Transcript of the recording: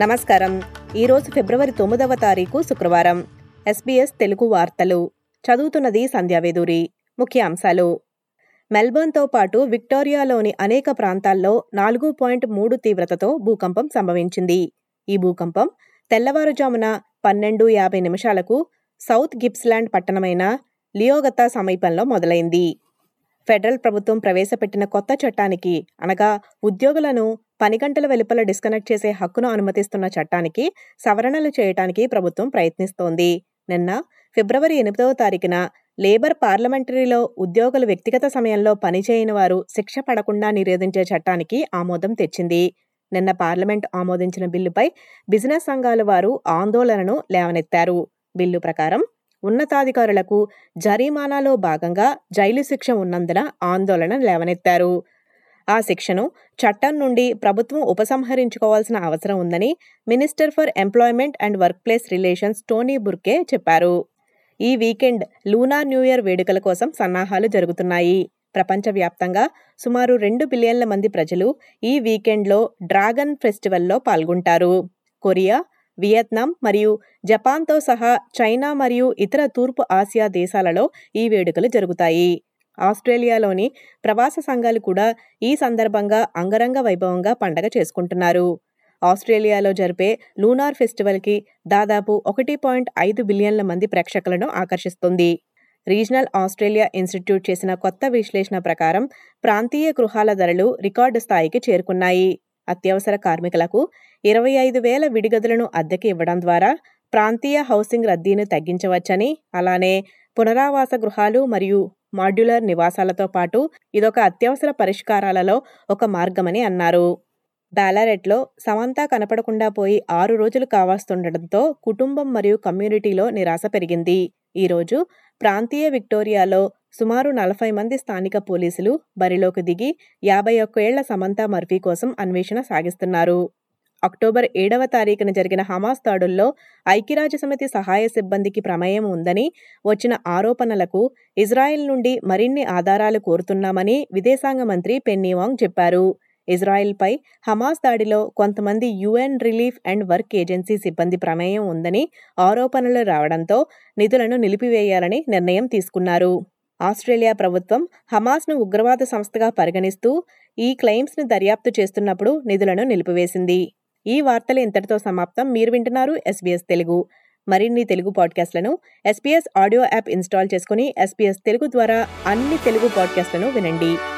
నమస్కారం. ఈరోజు ఫిబ్రవరి తొమ్మిదవ తారీఖు శుక్రవారం. ఎస్బీఎస్ తెలుగు వార్తలు. చదువుతున్నది సంధ్యావేదూరి ముఖ్య అంశాలు మెల్బోర్న్తో పాటు విక్టోరియాలోని అనేక ప్రాంతాల్లో నాలుగు పాయింట్ మూడు తీవ్రతతో భూకంపం సంభవించింది. ఈ భూకంపం తెల్లవారుజామున పన్నెండు యాభై నిమిషాలకు సౌత్ గిప్స్లాండ్ పట్టణమైన లియోగత్తా సమీపంలో మొదలైంది. ఫెడరల్ ప్రభుత్వం ప్రవేశపెట్టిన కొత్త చట్టానికి అనగా ఉద్యోగులను పని గంటల వెలుపల డిస్కనెక్ట్ చేసే హక్కును అనుమతిస్తున్న చట్టానికి సవరణలు చేయటానికి ప్రభుత్వం ప్రయత్నిస్తోంది. నిన్న ఫిబ్రవరి ఎనిమిదవ తారీఖున లేబర్ పార్లమెంటరీలో ఉద్యోగులు వ్యక్తిగత సమయంలో పనిచేయని వారు శిక్ష పడకుండా నిరోధించే చట్టానికి ఆమోదం తెచ్చింది. నిన్న పార్లమెంట్ ఆమోదించిన బిల్లుపై బిజినెస్ సంఘాల వారు ఆందోళనను లేవనెత్తారు. బిల్లు ప్రకారం ఉన్నతాధికారులకు జరిమానాలో భాగంగా జైలు శిక్ష ఉన్నందున ఆందోళన లేవనెత్తారు. ఆ శిక్షను చట్టం నుండి ప్రభుత్వం ఉపసంహరించుకోవాల్సిన అవసరం ఉందని minister for employment and workplace relations Tony Burke చెప్పారు. ఈ వీకెండ్ లూనార్ న్యూ ఇయర్ వేడుకల కోసం సన్నాహాలు జరుగుతున్నాయి. ప్రపంచవ్యాప్తంగా సుమారు రెండు బిలియన్ల మంది ప్రజలు ఈ వీకెండ్లో డ్రాగన్ ఫెస్టివల్లో పాల్గొంటారు. కొరియా వియత్నాం మరియు జపాన్తో సహా చైనా మరియు ఇతర తూర్పు ఆసియా దేశాలలో ఈ వేడుకలు జరుగుతాయి. ఆస్ట్రేలియాలోని ప్రవాస సంఘాలు కూడా ఈ సందర్భంగా అంగరంగ వైభవంగా పండగ చేసుకుంటున్నారు. ఆస్ట్రేలియాలో జరిపే లూనార్ ఫెస్టివల్కి దాదాపు ఒకటి పాయింట్ ఐదు బిలియన్ల మంది ప్రేక్షకులను ఆకర్షిస్తుంది. రీజనల్ ఆస్ట్రేలియా ఇన్స్టిట్యూట్ చేసిన కొత్త విశ్లేషణ ప్రకారం ప్రాంతీయ గృహాల ధరలు రికార్డు స్థాయికి చేరుకున్నాయి. అత్యవసర కార్మికులకు ఇరవై ఐదు వేల విడిగదులను అద్దెకి ఇవ్వడం ద్వారా ప్రాంతీయ హౌసింగ్ రద్దీని తగ్గించవచ్చని అలానే పునరావాస గృహాలు మరియు మాడ్యులర్ నివాసాలతో పాటు ఇదొక అత్యవసర పరిష్కారాలలో ఒక మార్గమని అన్నారు. బ్యాలరెట్లో సమంత కనపడకుండా పోయి ఆరు రోజులు కావాస్తుండటంతో కుటుంబం మరియు కమ్యూనిటీలో నిరాశ పెరిగింది. ఈరోజు ప్రాంతీయ విక్టోరియాలో సుమారు నలభై మంది స్థానిక పోలీసులు బరిలోకి దిగి యాభై ఒక్క ఏళ్ళ సమంత మర్ఫీ కోసం అన్వేషణ సాగిస్తున్నారు. అక్టోబర్ ఏడవ తారీఖున జరిగిన హమాస్ దాడుల్లో ఐక్యరాజ్యసమితి సహాయ సిబ్బందికి ప్రమేయం ఉందని వచ్చిన ఆరోపణలకు ఇజ్రాయెల్ నుండి మరిన్ని ఆధారాలు కోరుతున్నామని విదేశాంగ మంత్రి పెన్నీవాంగ్ చెప్పారు. ఇజ్రాయెల్పై హమాస్ దాడిలో కొంతమంది UN relief and work agency సిబ్బంది ప్రమేయం ఉందని ఆరోపణలు రావడంతో నిధులను నిలిపివేయాలని నిర్ణయం తీసుకున్నారు. ఆస్ట్రేలియా ప్రభుత్వం హమాస్ను ఉగ్రవాద సంస్థగా పరిగణిస్తూ ఈ క్లెయిమ్స్ను దర్యాప్తు చేస్తున్నప్పుడు నిధులను నిలిపివేసింది. ఈ వార్తలు ఇంతటితో సమాప్తం. మీరు వింటున్నారు ఎస్బీఎస్ తెలుగు. మరిన్ని తెలుగు పాడ్కాస్ట్లను ఎస్పీఎస్ ఆడియో యాప్ ఇన్స్టాల్ చేసుకుని ఎస్పీఎస్ తెలుగు ద్వారా అన్ని తెలుగు పాడ్కాస్ట్లను వినండి.